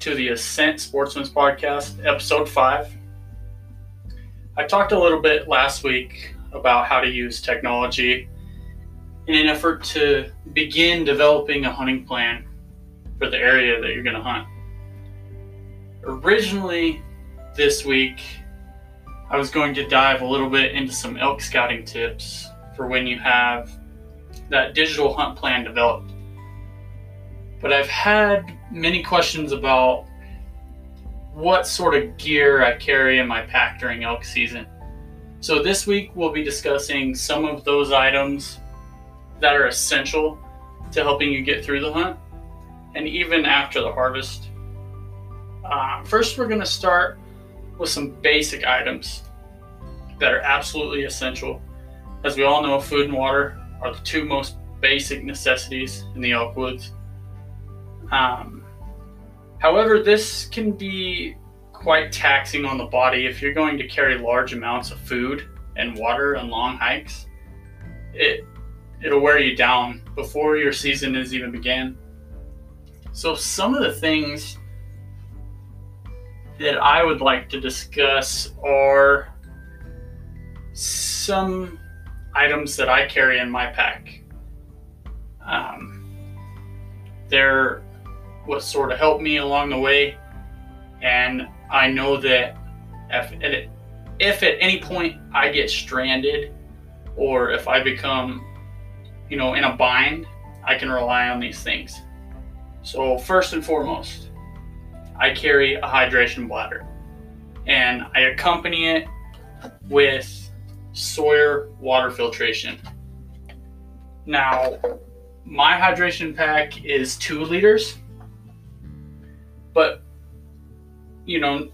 to the Ascent Sportsman's Podcast, episode 5. I talked a little bit last week about how to use technology in an effort to begin developing a hunting plan for the area that you're going to hunt. Originally, this week, I was going to dive a little bit into some elk scouting tips for when you have that digital hunt plan developed. But I've had many questions about what sort of gear I carry in my pack during elk season. So this week we'll be discussing some of those items that are essential to helping you get through the hunt and even after the harvest. Uh, first, we're going to start with some basic items that are absolutely essential. As we all know, food and water are the two most basic necessities in the elk woods. Um, however, this can be quite taxing on the body if you're going to carry large amounts of food and water on long hikes. It it'll wear you down before your season has even began. So some of the things that I would like to discuss are some items that I carry in my pack. Um, they're what sort of helped me along the way, and I know that if, if at any point I get stranded or if I become, you know, in a bind, I can rely on these things. So, first and foremost, I carry a hydration bladder and I accompany it with Sawyer water filtration. Now, my hydration pack is two liters, but you know,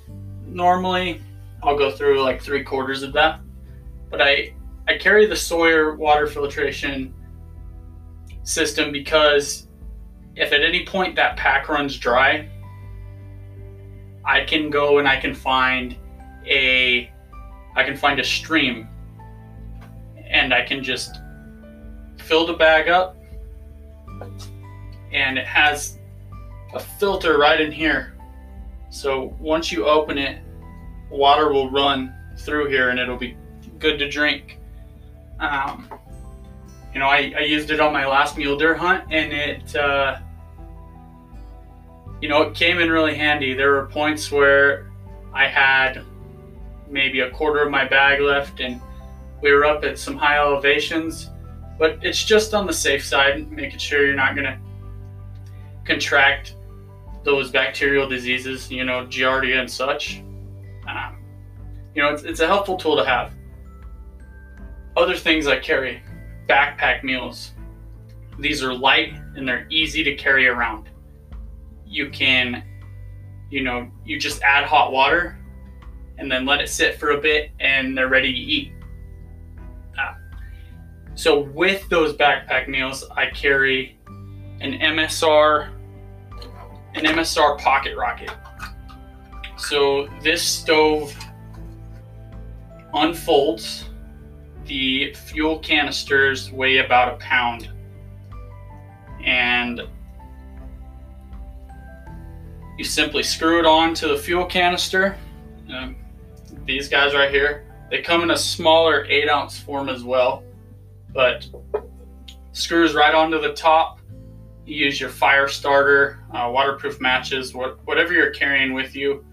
normally I'll go through like three quarters of that, but I I carry the Sawyer water filtration system because if at any point that pack runs dry, I can go and I can find a I can find a stream and I can just fill the bag up and it has a filter right in here. So once you open it, water will run through here and it'll be good to drink. Um, you know, I, I, used it on my last mule deer hunt and it, uh, you know, it came in really handy. There were points where I had maybe a quarter of my bag left and we were up at some high elevations, but it's just on the safe side, making sure you're not going to contract those bacterial diseases, you know, Giardia and such. Um, you know, it's, it's a helpful tool to have. Other things I carry backpack meals. These are light and they're easy to carry around. You can, you know, you just add hot water and then let it sit for a bit and they're ready to eat. Uh, so, with those backpack meals, I carry an MSR an MSR pocket rocket. So this stove unfolds. The fuel canisters weigh about a pound. And you simply screw it on to the fuel canister. Um, these guys right here, they come in a smaller 8 ounce form as well, but screws right onto the top use your fire starter, uh, waterproof matches, what, whatever you're carrying with you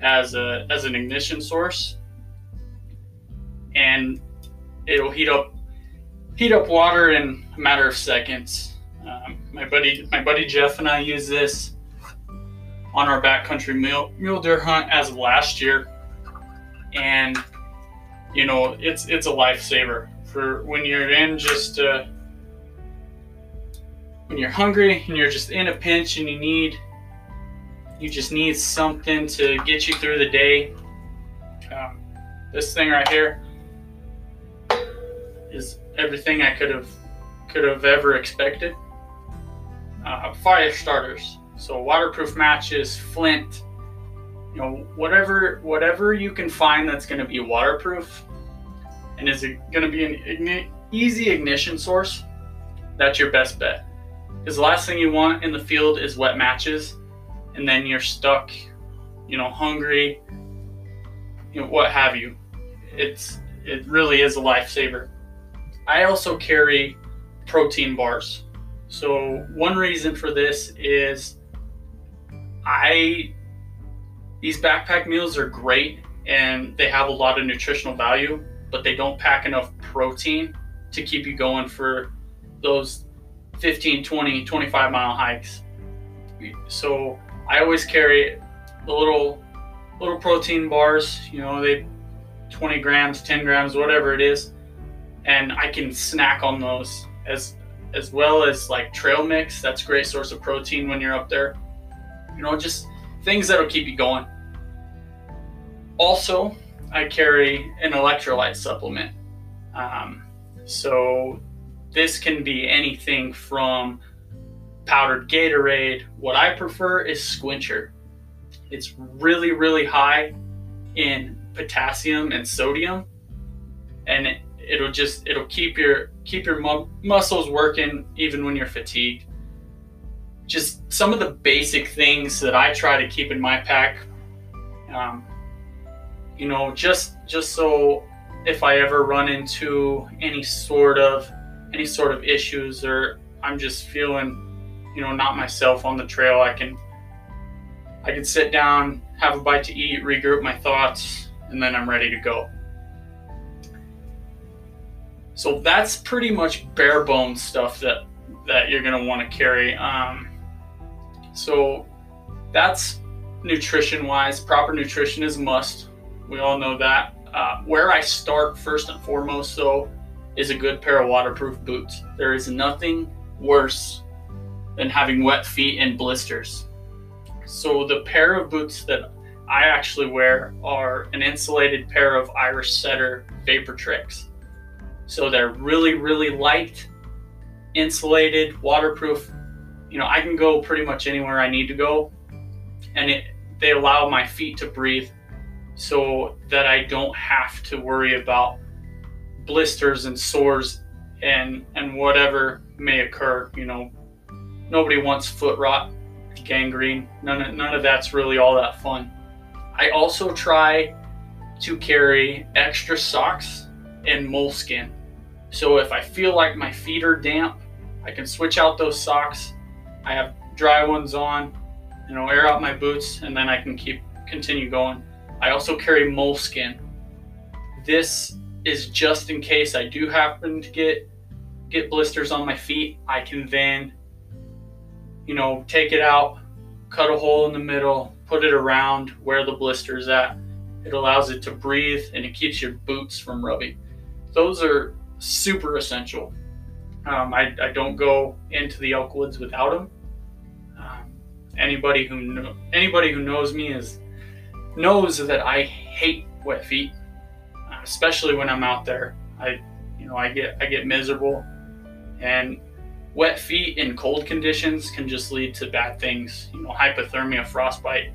as a as an ignition source, and it'll heat up heat up water in a matter of seconds. Um, my buddy my buddy Jeff and I use this on our backcountry mule, mule deer hunt as of last year, and you know it's it's a lifesaver for when you're in just. When you're hungry and you're just in a pinch and you need you just need something to get you through the day. Um, this thing right here is everything i could have could have ever expected. Uh, fire starters. So waterproof matches flint. You know whatever whatever you can find that's going to be waterproof and is it going to be an igni- easy ignition source that's your best bet because the last thing you want in the field is wet matches. and then you're stuck, you know, hungry, you know, what have you. It's it really is a lifesaver. I also carry protein bars. So one reason for this is I these backpack meals are great and they have a lot of nutritional value, but they don't pack enough protein to keep you going for those 15, 20, 25 mile hikes. So I always carry the little little protein bars, you know, they 20 grams, 10 grams, whatever it is, and I can snack on those as as well as like trail mix. That's a great source of protein when you're up there. You know, just things that'll keep you going. Also, I carry an electrolyte supplement. Um, so this can be anything from powdered Gatorade. What I prefer is Squincher. It's really, really high in potassium and sodium, and it, it'll just it'll keep your keep your mu- muscles working even when you're fatigued. Just some of the basic things that I try to keep in my pack. Um, you know, just just so if I ever run into any sort of any sort of issues or I'm just feeling, you know, not myself on the trail, I can I can sit down, have a bite to eat, regroup my thoughts, and then I'm ready to go. So that's pretty much bare bones stuff that that you're gonna want to carry. Um, so that's nutrition wise. Proper nutrition is must. We all know that. Uh, where I start first and foremost, though, is a good pair of waterproof boots. There is nothing worse than having wet feet and blisters. So the pair of boots that I actually wear are an insulated pair of Irish Setter Vapor Treks. So they're really, really light, insulated, waterproof. You know, I can go pretty much anywhere I need to go, and it they allow my feet to breathe so that I don't have to worry about blisters and sores and and whatever may occur. You know, nobody wants foot rot, gangrene. None of, none of that's really all that fun. I also try to carry extra socks and moleskin. So if I feel like my feet are damp, I can switch out those socks. I have dry ones on, you know, air out my boots, and then I can keep continue going. I also carry moleskin. This is just in case I do happen to get get blisters on my feet. I can then, you know, take it out, cut a hole in the middle, put it around where the blister is at. It allows it to breathe and it keeps your boots from rubbing. Those are super essential. Um, I, I, don't go into the elk woods without them. Um, anybody who anybody who knows me is knows that I hate wet feet, especially when I'm out there. I, you know, I get I get miserable, and wet feet in cold conditions can just lead to bad things. You know, hypothermia, frostbite.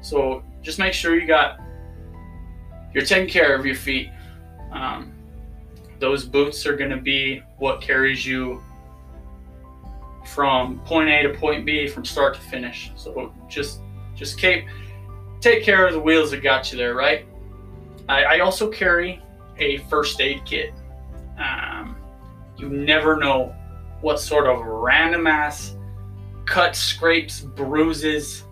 So just make sure you got you're taking care of your feet. Um, those boots are going to be what carries you from point A to point B from start to finish. So just just keep take care of the wheels that got you there, right? I, I also carry a first aid kit. Um, you never know what sort of random ass cuts, scrapes, bruises,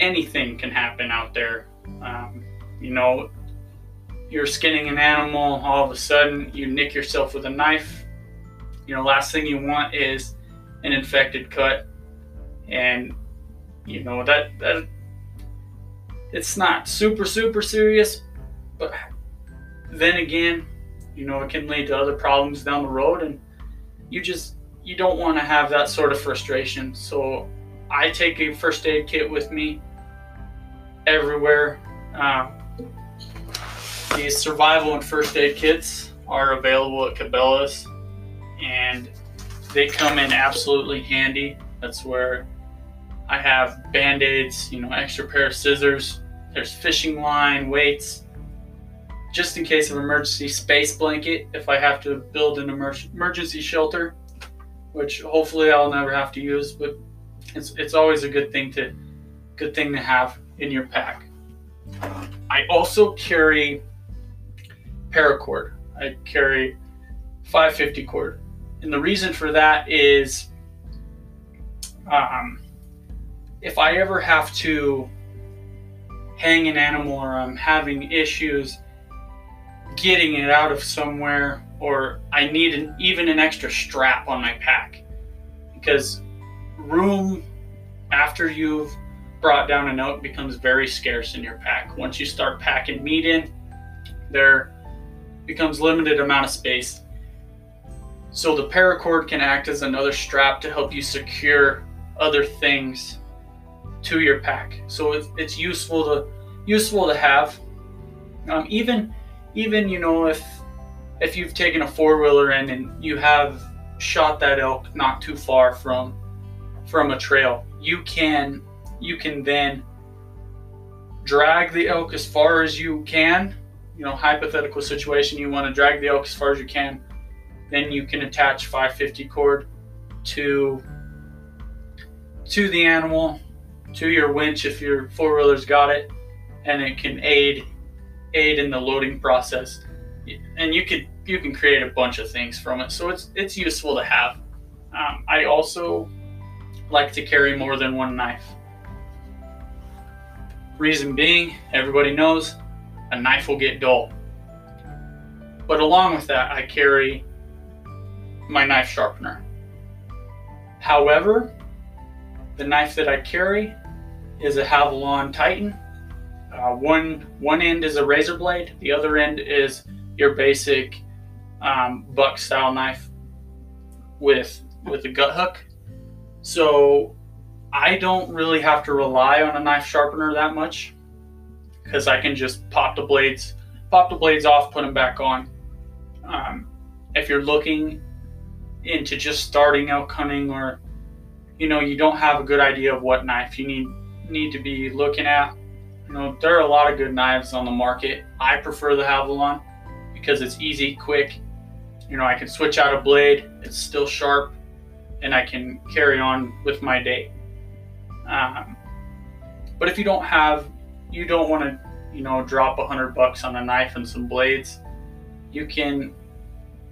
anything can happen out there. Um, you know, you're skinning an animal, all of a sudden you nick yourself with a knife. You know, last thing you want is an infected cut, and you know that that it's not super, super serious, but then again, you know, it can lead to other problems down the road, and you just you don't want to have that sort of frustration. So I take a first aid kit with me everywhere. Uh, these survival and first aid kits are available at Cabela's, and they come in absolutely handy. That's where I have band aids, you know, extra pair of scissors, there's fishing line, weights, just in case of emergency space blanket if I have to build an emer- emergency shelter, which hopefully I'll never have to use. But it's it's always a good thing to good thing to have in your pack. I also carry paracord. I carry 550 cord, and the reason for that is, um, if I ever have to hang an animal or I'm having issues getting it out of somewhere, or I need an, even an extra strap on my pack because room after you've brought down a note becomes very scarce in your pack. Once you start packing meat in, there becomes limited amount of space. So the paracord can act as another strap to help you secure other things to your pack. So it's, it's useful to useful to have. Um, even even you know if if you've taken a four wheeler in and you have shot that elk not too far from from a trail, you can you can then drag the elk as far as you can. You know, hypothetical situation, you want to drag the elk as far as you can. Then you can attach 550 cord to to the animal, to your winch if your four wheeler's got it, and it can aid aid in the loading process. And you could you can create a bunch of things from it, so it's it's useful to have. Um, I also like to carry more than one knife. Reason being, everybody knows a knife will get dull. But along with that, I carry my knife sharpener. However, the knife that I carry is a Havalon Titan. Uh, one one end is a razor blade, the other end is your basic um, buck style knife with with a gut hook. So I don't really have to rely on a knife sharpener that much because I can just pop the blades, pop the blades off, put them back on. Um, if you're looking into just starting out hunting or you know you don't have a good idea of what knife you need need to be looking at you know there are a lot of good knives on the market i prefer the havalon because it's easy quick you know i can switch out a blade it's still sharp and i can carry on with my day um, but if you don't have, you don't want to, you know, drop a hundred bucks on a knife and some blades, you can,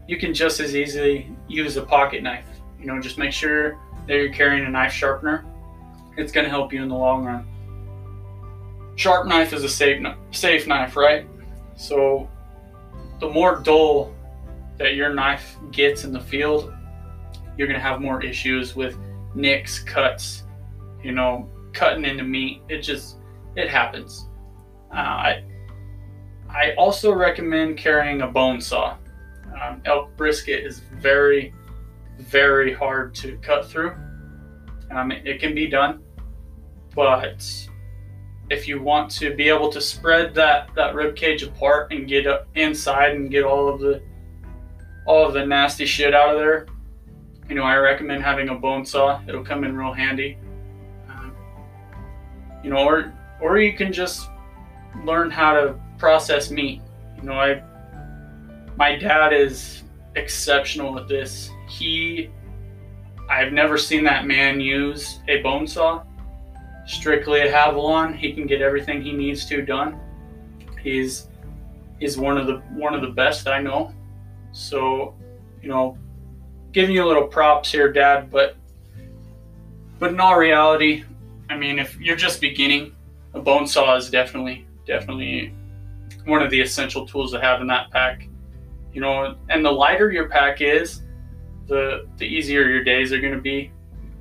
you can just as easily use a pocket knife. You know, just make sure that you're carrying a knife sharpener. It's going to help you in the long run. Sharp knife is a safe, safe knife, right? So the more dull that your knife gets in the field, you're going to have more issues with nicks, cuts, you know, cutting into meat. It just it happens. Uh, I I also recommend carrying a bone saw. Um, elk brisket is very very hard to cut through. Um, it, it can be done, but if you want to be able to spread that that rib cage apart and get up inside and get all of the all of the nasty shit out of there, you know, I recommend having a bone saw. It'll come in real handy um, you know, or or you can just learn how to process meat. You know, I my dad is exceptional at this. He I've never seen that man use a bone saw. Strictly a Havalon, he can get everything he needs to done. He's he's one of the one of the best I know. So, you know, giving you a little props here, Dad, but but in all reality, I mean, if you're just beginning, a bone saw is definitely, definitely one of the essential tools to have in that pack. You know, and the lighter your pack is, the the easier your days are going to be.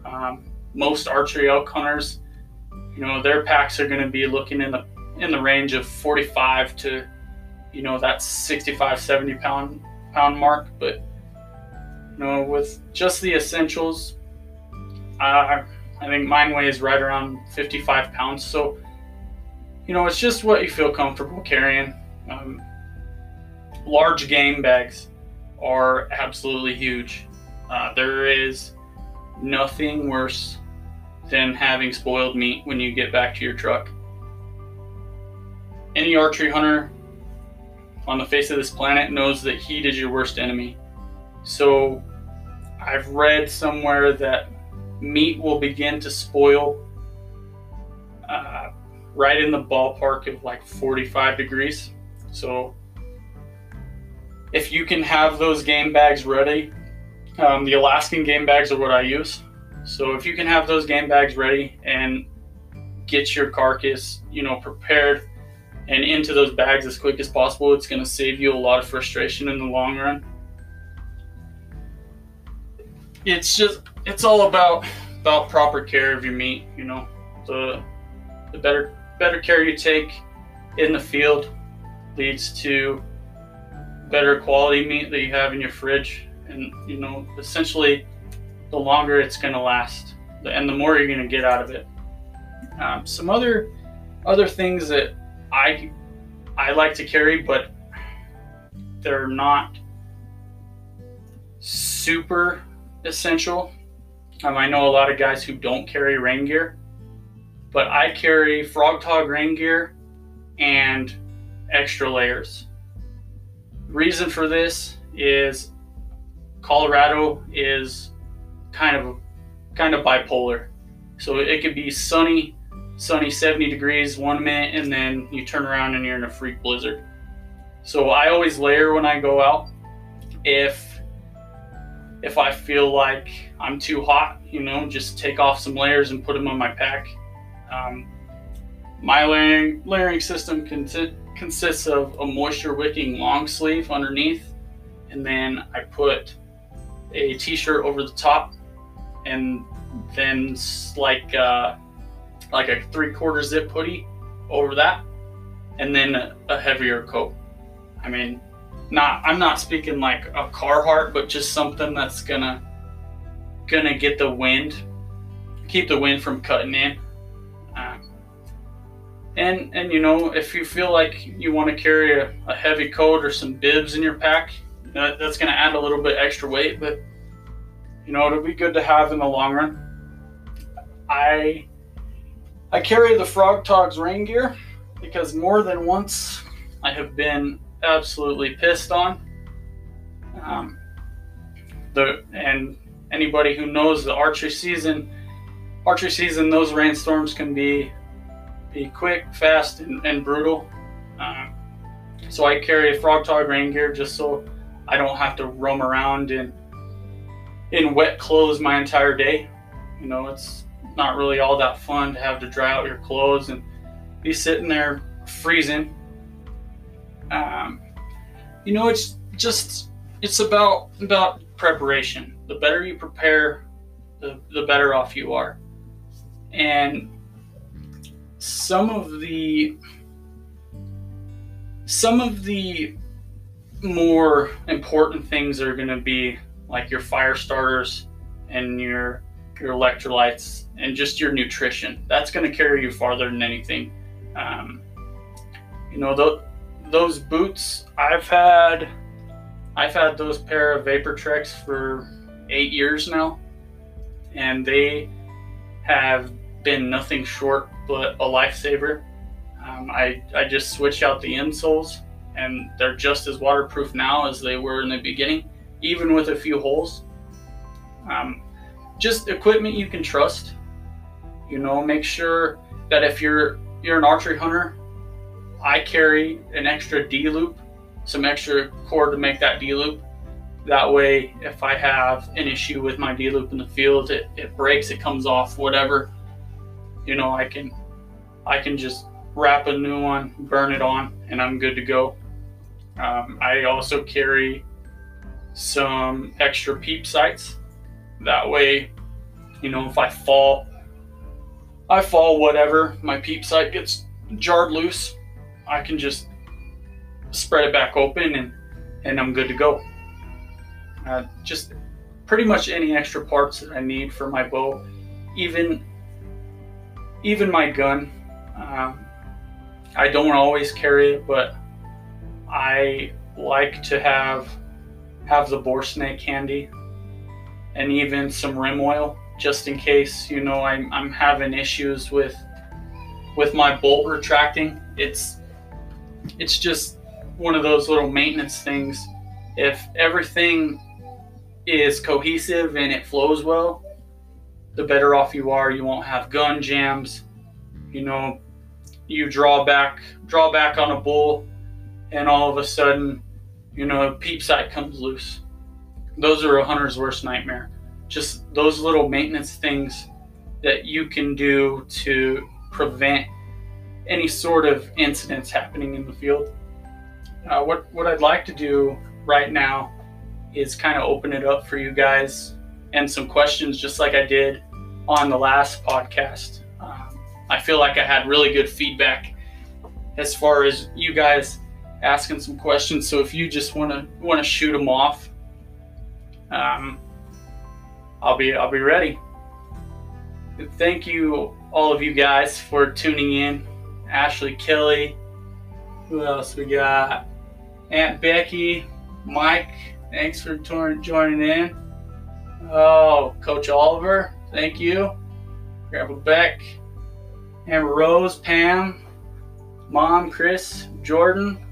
Um, most archery elk hunters, you know, their packs are going to be looking in the in the range of 45 to, you know, that 65, 70 pound pound mark. But you know, with just the essentials, uh, I think mine weighs right around 55 pounds. So, you know, it's just what you feel comfortable carrying. Um, large game bags are absolutely huge. Uh, there is nothing worse than having spoiled meat when you get back to your truck. Any archery hunter on the face of this planet knows that heat is your worst enemy. So I've read somewhere that meat will begin to spoil uh, right in the ballpark of like 45 degrees. So if you can have those game bags ready, um, the Alaskan game bags are what I use. So if you can have those game bags ready and get your carcass, you know, prepared and into those bags as quick as possible, it's going to save you a lot of frustration in the long run. It's just it's all about about proper care of your meat, you know. The the better better care you take in the field leads to better quality meat that you have in your fridge and you know essentially the longer it's going to last and the more you're going to get out of it. Um, some other other things that i i like to carry but they're not super essential. Um, i know a lot of guys who don't carry rain gear but i carry Frogg Togg rain gear and extra layers. Reason for this is Colorado is kind of kind of bipolar. So it could be sunny, sunny 70 degrees one minute, and then you turn around and you're in a freak blizzard. So I always layer when I go out. If if I feel like I'm too hot, you know, just take off some layers and put them on my pack. Um, my layering layering system consists consists of a moisture wicking long sleeve underneath, and then I put a t-shirt over the top, and then like uh, like a three quarter zip hoodie over that, and then a, heavier coat. I mean, not I'm not speaking like a Carhartt, but just something that's gonna gonna get the wind, keep the wind from cutting in. Um, and and you know if you feel like you want to carry a, a heavy coat or some bibs in your pack, that, that's to add a little bit extra weight, but you know it'll be good to have in the long run. I I carry the Frogg Togg's rain gear because more than once I have been absolutely pissed on. Um, the and anybody who knows the archery season, archery season, those rainstorms can be be quick, fast, and, and brutal. Um, so I carry a Frogg Togg rain gear just so I don't have to roam around in in wet clothes my entire day. You know, it's not really all that fun to have to dry out your clothes and be sitting there freezing. Um, you know, it's just it's about about preparation. The better you prepare, the the better off you are. And some of the some of the more important things are going to be like your fire starters and your your electrolytes and just your nutrition. That's going to carry you farther than anything. Um, you know, th- those boots I've had, I've had those pair of Vapor Treks for eight years now, and they have been nothing short but a lifesaver. Um, I, I just switch out the insoles and they're just as waterproof now as they were in the beginning, even with a few holes. Um, just equipment you can trust. You know, make sure that if you're you're an archery hunter, I carry an extra D loop, some extra cord to make that D loop. That way, if I have an issue with my D loop in the field, it, it breaks, it comes off, whatever you know, I can I can just wrap a new one, burn it on, and I'm good to go. Um, I also carry some extra peep sights. That way, you know, if I fall, I fall whatever, my peep sight gets jarred loose, I can just spread it back open and, and I'm good to go. Uh, just pretty much any extra parts that I need for my bow, even even my gun. Um, I don't always carry it, but I like to have have the Bore Snake handy and even some Rem Oil just in case you know I'm, I'm having issues with with my bolt retracting it's it's just one of those little maintenance things if everything is cohesive and it flows well the better off you are. You won't have gun jams. You know, you draw back, draw back on a bull, and all of a sudden, you know, a peep sight comes loose. Those are a hunter's worst nightmare. Just those little maintenance things that you can do to prevent any sort of incidents happening in the field. Uh, what what I'd like to do right now is kind of open it up for you guys and some questions, just like I did on the last podcast. Um, I feel like I had really good feedback as far as you guys asking some questions. So if you just want to want to shoot them off, um, I'll be I'll be ready. Thank you all of you guys for tuning in. Ashley Kelly. Who else we got? Aunt Becky, Mike. Thanks for joining in. Oh, Coach Oliver. Thank you. Grandpa Beck, Amber Rose, Pam, Mom, Chris, Jordan,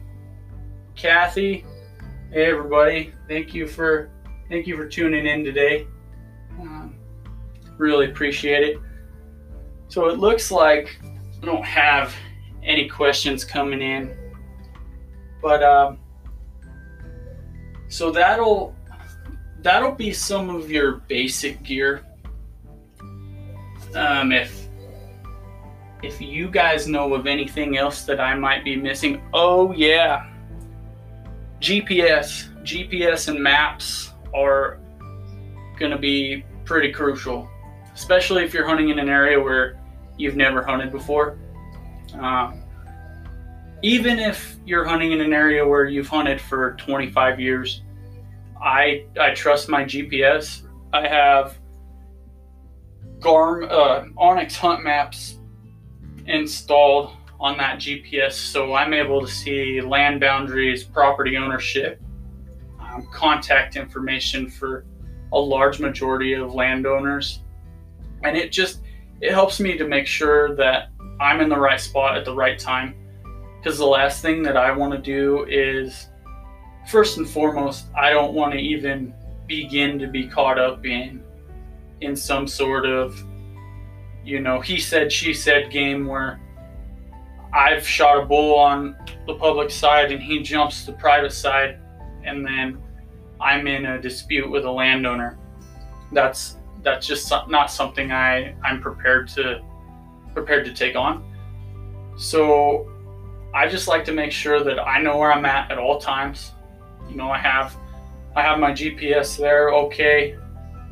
Kathy. Hey everybody. Thank you for thank you for tuning in today. Um, really appreciate it. So it looks like I don't have any questions coming in, but um, so that'll that'll be some of your basic gear. Um, if if you guys know of anything else that I might be missing, oh yeah, GPS, GPS and maps are going to be pretty crucial, especially if you're hunting in an area where you've never hunted before. Um, even if you're hunting in an area where you've hunted for 25 years, I I trust my GPS. I have Garm uh, onX Hunt Maps installed on that GPS, so I'm able to see land boundaries, property ownership, um, contact information for a large majority of landowners, and it just it helps me to make sure that I'm in the right spot at the right time. Because the last thing that I want to do is, first and foremost, I don't want to even begin to be caught up in in some sort of you know he said she said game where I've shot a bull on the public side and he jumps to the private side and then I'm in a dispute with a landowner. That's that's just not something I I'm prepared to prepared to take on. So I just like to make sure that I know where I'm at at all times. You know, I have I have my GPS there. Okay,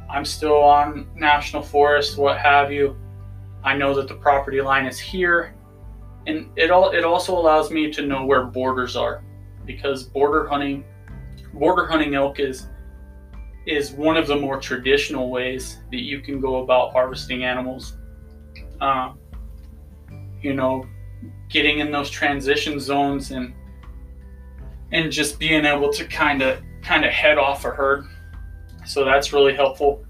I'm still on national forest, what have you. I know that the property line is here, and it all it also allows me to know where borders are, because border hunting, border hunting elk is is one of the more traditional ways that you can go about harvesting animals. Um, you know, getting in those transition zones and and just being able to kind of kind of head off a herd. So that's really helpful.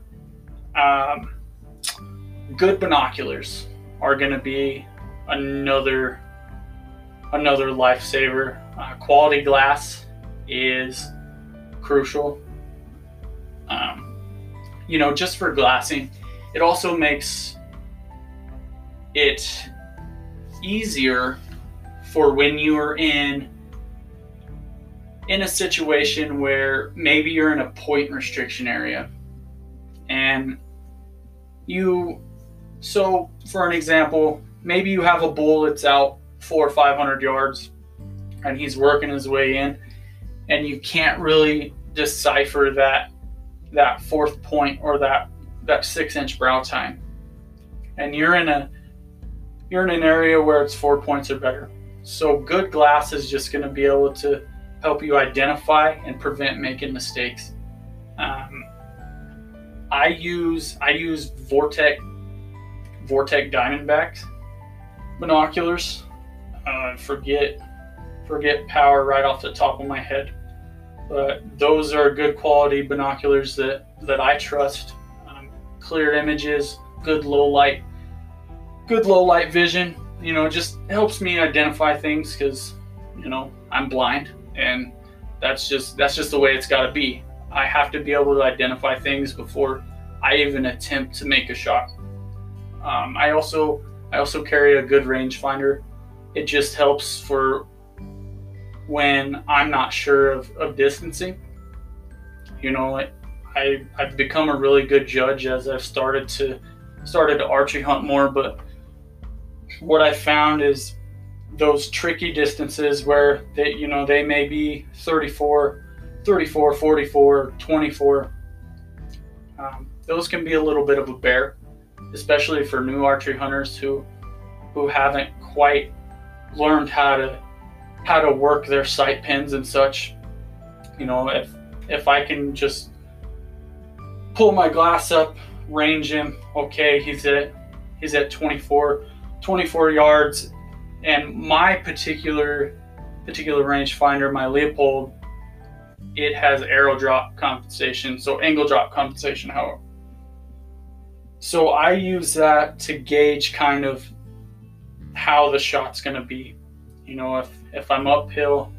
Um, good binoculars are going to be another another lifesaver. Uh, quality glass is crucial um, you know, just for glassing. It also makes it easier for when you are in in a situation where maybe you're in a point restriction area and you so for an example maybe you have a bull that's out four or five hundred yards and he's working his way in and you can't really decipher that that fourth point or that that six inch brow tine and you're in a you're in an area where it's four points or better. So good glass is just going to be able to help you identify and prevent making mistakes. Um, i use i use Vortex Vortex diamondbacks binoculars uh, forget forget power right off the top of my head but those are good quality binoculars that, that I trust. Um, clear images, good low light, good low light vision. You know, just helps me identify things because, you know, I'm blind and that's just that's just the way it's got to be. I have to be able to identify things before I even attempt to make a shot. Um, I also I also carry a good rangefinder. It just helps for when I'm not sure of, of distancing. You know, I I've become a really good judge as I've started to started to archery hunt more, but what I found is those tricky distances where they you know they may be 34 34 44 24 um, those can be a little bit of a bear especially for new archery hunters who who haven't quite learned how to how to work their sight pins and such you know if if i can just pull my glass up range him okay he's at he's at 24 24 yards and my particular particular rangefinder, my Leupold, it has arrow drop compensation, so angle drop compensation, however. So I use that to gauge kind of how the shot's going to be. You know, if if I'm uphill,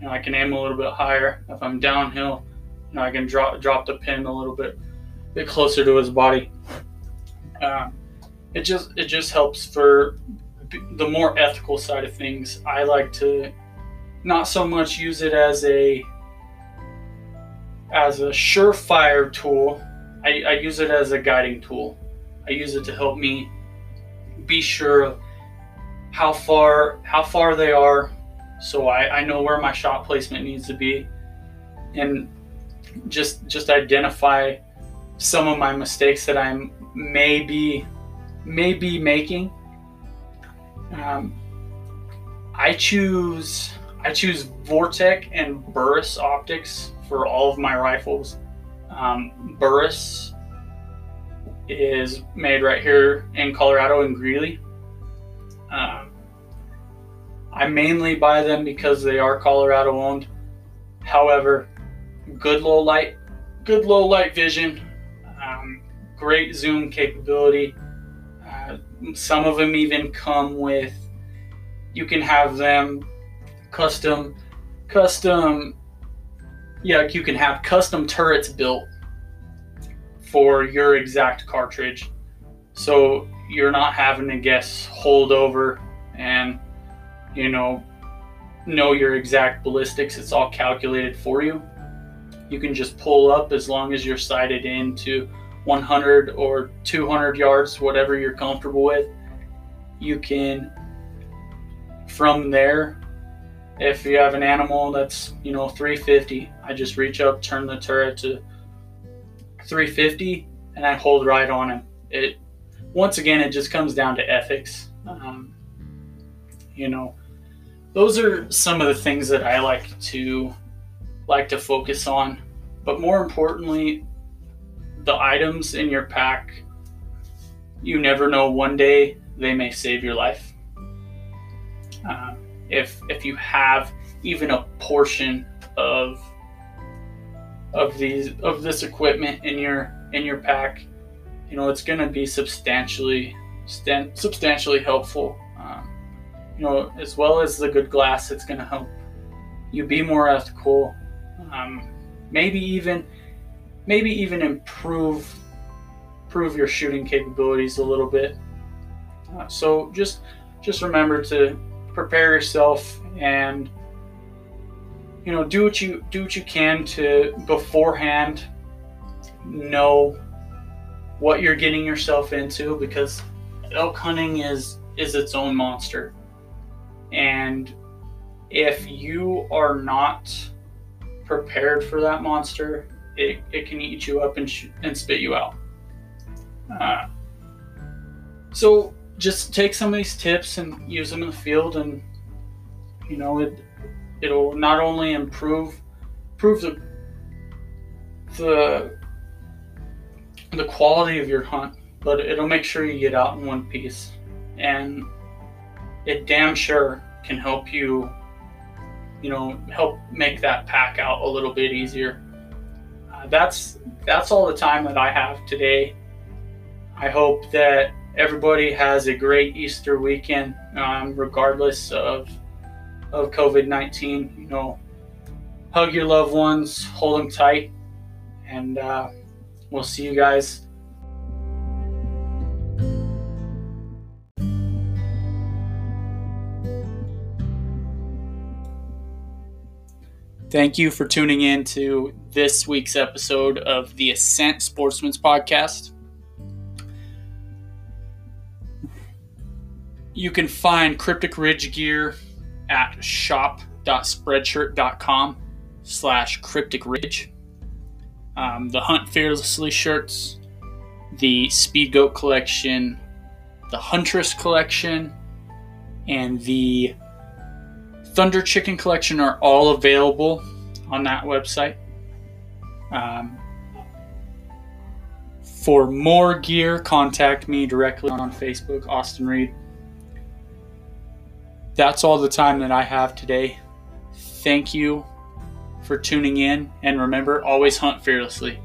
you know, I can aim a little bit higher. If I'm downhill, you know, I can drop drop the pin a little bit bit closer to his body. Um, it just it just helps for the more ethical side of things, I like to not so much use it as a as a surefire tool. I, I use it as a guiding tool. I use it to help me be sure of how far how far they are, so I, I know where my shot placement needs to be, and just just identify some of my mistakes that I may be may be making um, I choose I choose Vortex and Burris optics for all of my rifles. Um, Burris is made right here in Colorado in Greeley. Um, I mainly buy them because they are Colorado owned. However, good low light, good low light vision, um, great zoom capability some of them even come with you can have them custom custom yeah you can have custom turrets built for your exact cartridge. So you're not having to guess hold over and you know know your exact ballistics. It's all calculated for you. You can just pull up as long as you're sighted into 100 or 200 yards, whatever you're comfortable with. You can, from there, if you have an animal that's, you know, 350, I just reach up, turn the turret to 350, and I hold right on him. It, once again, it just comes down to ethics. Um, you know, those are some of the things that I like to like to focus on. But more importantly, the items in your pack, you never know. One day they may save your life. Uh, if if you have even a portion of of these of this equipment in your in your pack, you know it's going to be substantially st- substantially helpful. Um, you know, as well as the good glass, it's going to help you be more ethical. Um, maybe even maybe even improve improve your shooting capabilities a little bit. Uh, so just just remember to prepare yourself and you know do what you do what you can to beforehand know what you're getting yourself into because elk hunting is is its own monster and if you are not prepared for that monster it, it can eat you up and, sh- and spit you out. Uh, so just take some of these tips and use them in the field, and you know it it'll not only improve improve the the the quality of your hunt, but it'll make sure you get out in one piece, and it damn sure can help you you know help make that pack out a little bit easier that's that's all the time that I have today. I hope that everybody has a great Easter weekend, um, regardless of of COVID 19. You know, hug your loved ones, hold them tight, and uh, we'll see you guys. Thank you for tuning in to this week's episode of the Ascent Sportsman's Podcast. You can find Cryptic Ridge gear at shop.spreadshirt.com slash cryptic ridge. Um, the Hunt Fearlessly shirts, the Speed Goat collection, the Huntress collection, and the Thunder Chicken collection are all available on that website. Um, for more gear, contact me directly on Facebook, Austin Reed. That's all the time that I have today. Thank you for tuning in, and remember always hunt fearlessly.